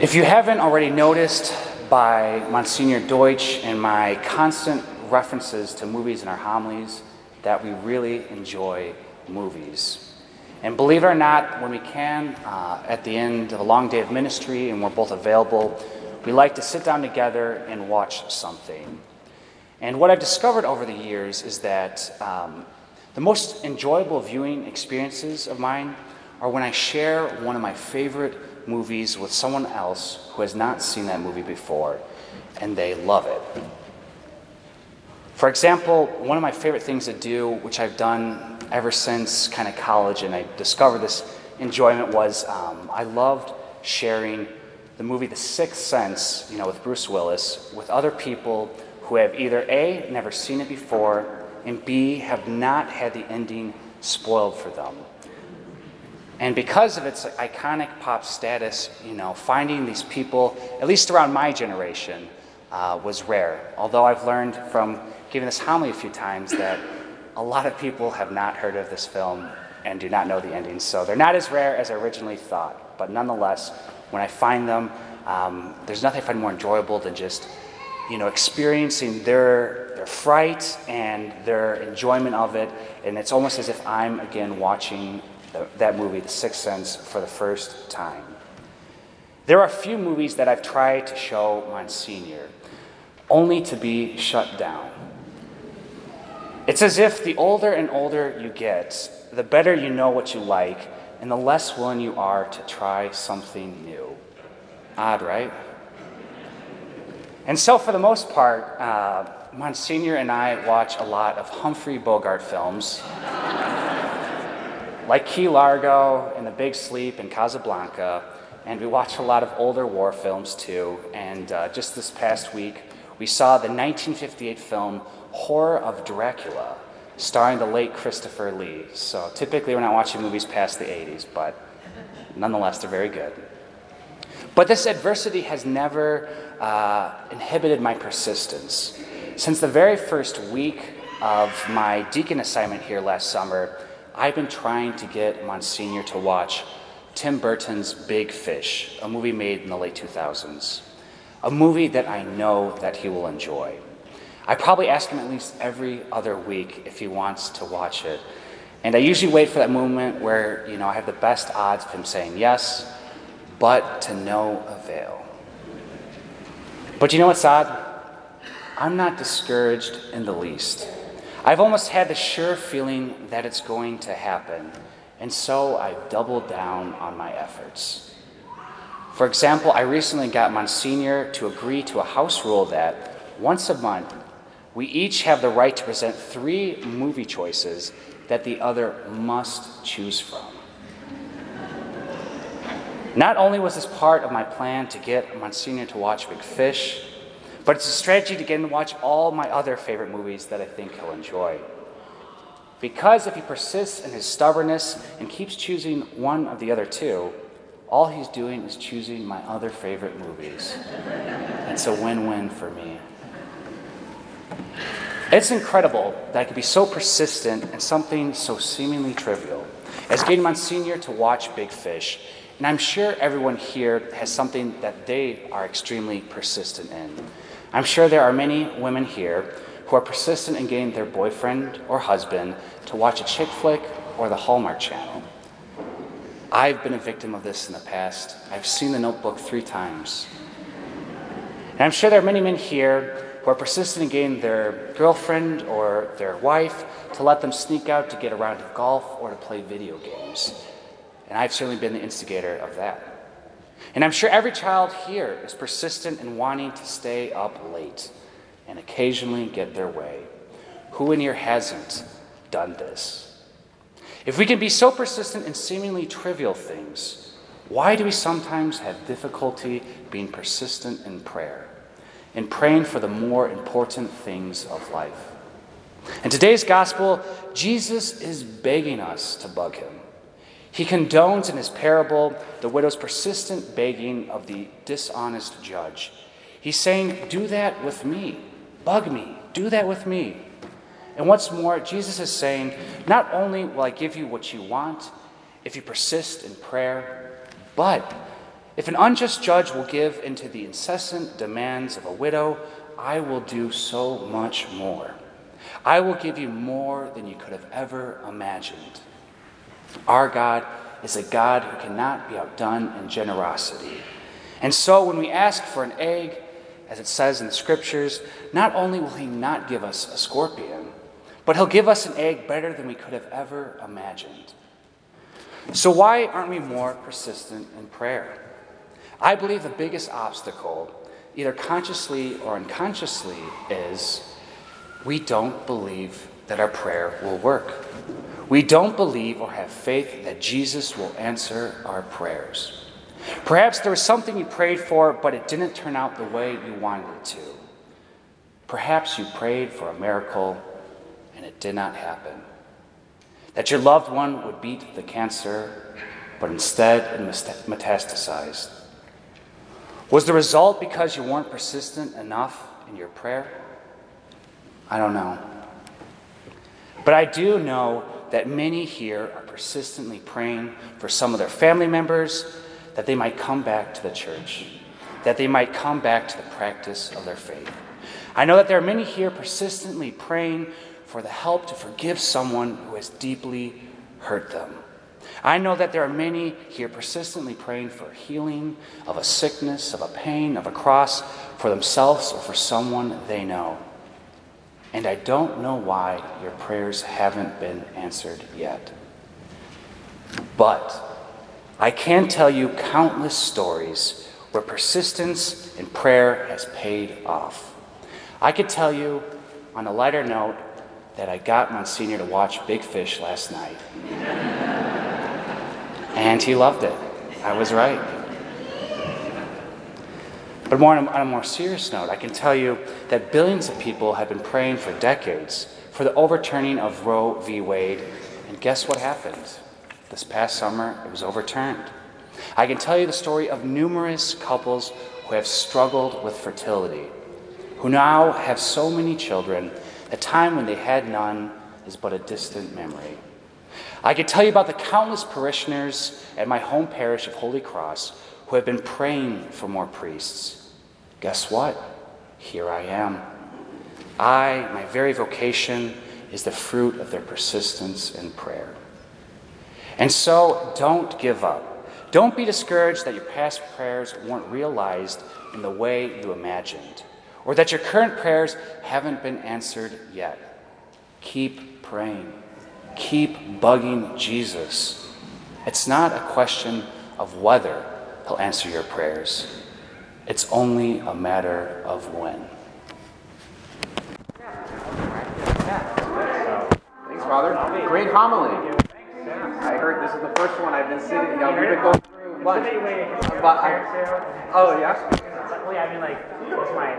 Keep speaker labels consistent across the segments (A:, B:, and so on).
A: If you haven't already noticed by Monsignor Deutsch and my constant references to movies in our homilies, that we really enjoy movies. And believe it or not, when we can, uh, at the end of a long day of ministry and we're both available, we like to sit down together and watch something. And what I've discovered over the years is that um, the most enjoyable viewing experiences of mine are when I share one of my favorite movies with someone else who has not seen that movie before and they love it. For example, one of my favorite things to do, which I've done ever since kind of college and I discovered this enjoyment, was um, I loved sharing the movie The Sixth Sense, you know, with Bruce Willis, with other people who have either A, never seen it before, and B, have not had the ending spoiled for them. And because of its iconic pop status, you know, finding these people, at least around my generation, uh, was rare. Although I've learned from giving this homily a few times that a lot of people have not heard of this film and do not know the ending. So they're not as rare as I originally thought. But nonetheless, when I find them, um, there's nothing I find more enjoyable than just, you know, experiencing their their fright and their enjoyment of it. And it's almost as if I'm again watching that movie, The Sixth Sense, for the first time. There are a few movies that I've tried to show Monsignor, only to be shut down. It's as if the older and older you get, the better you know what you like, and the less willing you are to try something new. Odd, right? And so, for the most part, uh, Monsignor and I watch a lot of Humphrey Bogart films like Key Largo and The Big Sleep and Casablanca. And we watch a lot of older war films too. And uh, just this past week, we saw the 1958 film Horror of Dracula, starring the late Christopher Lee. So typically, we're not watching movies past the 80s, but nonetheless, they're very good. But this adversity has never uh, inhibited my persistence. Since the very first week of my deacon assignment here last summer, I've been trying to get Monsignor to watch Tim Burton's Big Fish, a movie made in the late 2000s, a movie that I know that he will enjoy. I probably ask him at least every other week if he wants to watch it. And I usually wait for that moment where, you know, I have the best odds of him saying yes, but to no avail. But you know what's odd? I'm not discouraged in the least. I've almost had the sure feeling that it's going to happen, and so I've doubled down on my efforts. For example, I recently got Monsignor to agree to a house rule that once a month, we each have the right to present three movie choices that the other must choose from. Not only was this part of my plan to get Monsignor to watch Big Fish, but it's a strategy to get him to watch all my other favorite movies that I think he'll enjoy. Because if he persists in his stubbornness and keeps choosing one of the other two, all he's doing is choosing my other favorite movies. It's a win win for me. It's incredible that I could be so persistent in something so seemingly trivial as getting Monsignor to watch Big Fish. And I'm sure everyone here has something that they are extremely persistent in. I'm sure there are many women here who are persistent in getting their boyfriend or husband to watch a chick flick or the Hallmark Channel. I've been a victim of this in the past. I've seen the notebook three times. And I'm sure there are many men here who are persistent in getting their girlfriend or their wife to let them sneak out to get a round of golf or to play video games. And I've certainly been the instigator of that. And I'm sure every child here is persistent in wanting to stay up late and occasionally get their way. Who in here hasn't done this? If we can be so persistent in seemingly trivial things, why do we sometimes have difficulty being persistent in prayer, in praying for the more important things of life? In today's gospel, Jesus is begging us to bug him. He condones in his parable the widow's persistent begging of the dishonest judge. He's saying, Do that with me. Bug me. Do that with me. And what's more, Jesus is saying, Not only will I give you what you want if you persist in prayer, but If an unjust judge will give into the incessant demands of a widow, I will do so much more. I will give you more than you could have ever imagined. Our God is a God who cannot be outdone in generosity. And so when we ask for an egg, as it says in the scriptures, not only will He not give us a scorpion, but He'll give us an egg better than we could have ever imagined. So, why aren't we more persistent in prayer? I believe the biggest obstacle, either consciously or unconsciously, is we don't believe that our prayer will work. We don't believe or have faith that Jesus will answer our prayers. Perhaps there was something you prayed for, but it didn't turn out the way you wanted it to. Perhaps you prayed for a miracle and it did not happen. That your loved one would beat the cancer, but instead it metastasized. Was the result because you weren't persistent enough in your prayer? I don't know. But I do know that many here are persistently praying for some of their family members that they might come back to the church, that they might come back to the practice of their faith. I know that there are many here persistently praying for the help to forgive someone who has deeply hurt them. I know that there are many here persistently praying for healing of a sickness, of a pain, of a cross for themselves or for someone they know. And I don't know why your prayers haven't been answered yet. But I can tell you countless stories where persistence in prayer has paid off. I could tell you, on a lighter note, that I got Monsignor to watch Big Fish last night. and he loved it. I was right. But more on a, on a more serious note, I can tell you that billions of people have been praying for decades for the overturning of Roe v. Wade. And guess what happened? This past summer, it was overturned. I can tell you the story of numerous couples who have struggled with fertility, who now have so many children, a time when they had none is but a distant memory. I can tell you about the countless parishioners at my home parish of Holy Cross who have been praying for more priests Guess what? Here I am. I, my very vocation, is the fruit of their persistence in prayer. And so don't give up. Don't be discouraged that your past prayers weren't realized in the way you imagined, or that your current prayers haven't been answered yet. Keep praying. Keep bugging Jesus. It's not a question of whether he'll answer your prayers. It's only a matter of when.
B: Thanks, Father. Great homily. I heard this is the first one I've been sitting. You know, we've been going through a bunch. But I, oh yeah.
C: Well, yeah, I mean, like, it was my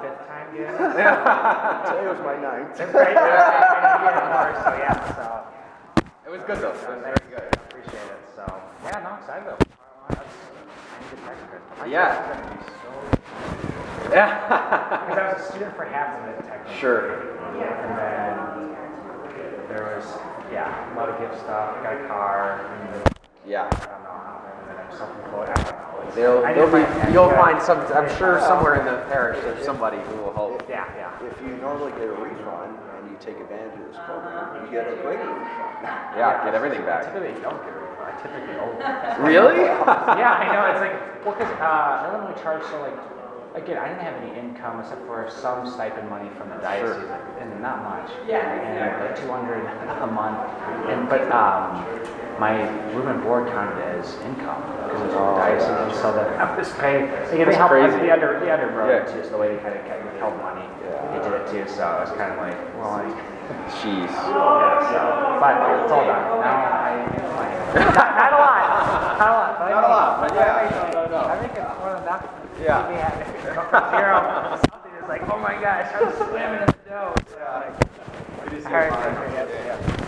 C: fifth time doing it.
B: Today was my ninth.
C: Right? Yeah, so yeah, so
B: It was good though. It was very
C: thanks.
B: good.
C: Appreciate it. So yeah, no, excited though.
B: Yeah.
C: It's gonna be so.
B: Yeah.
C: Because I was a student for half of it technically.
B: sure.
C: And then there was yeah, a lot of gift stuff. I got a car. And
B: Yeah.
C: I don't know how. And then I'm self-employed. I don't know.
B: They'll, they'll be, you'll
C: yeah.
B: find some. I'm sure somewhere in the parish there's somebody who will help.
C: Yeah, yeah.
D: If you normally get a refund and you take advantage of this program, you get a great refund.
B: Yeah, get everything back.
C: Typically, don't get a refund. I typically owe.
B: Really?
C: yeah, I know. It's like, well, because uh, Illinois charged so like, again, I didn't have any income except for some stipend money from the diocese, and not much. Yeah. And like 200 a month, and but um, my room and board counted as income because it was from the diocese, and so that I was paying. Like, they
B: That's
C: helped
B: crazy.
C: the under the undergrowth
B: Yeah.
C: too, so the way they kind of kept withheld money, they did it too. So I was kind of like, well, like.
B: Jeez.
C: Yeah, so, but it's all done. Now I make money. not, not a lot. Not a lot. But
B: Not a lot, but yeah.
C: I make,
B: No, no, no.
C: I make it more than enough.
B: Yeah.
C: keep me. Go zero something is like, oh my gosh, I'm slamming in the dough. So, like,
B: It is
C: all right, okay, yeah, yeah.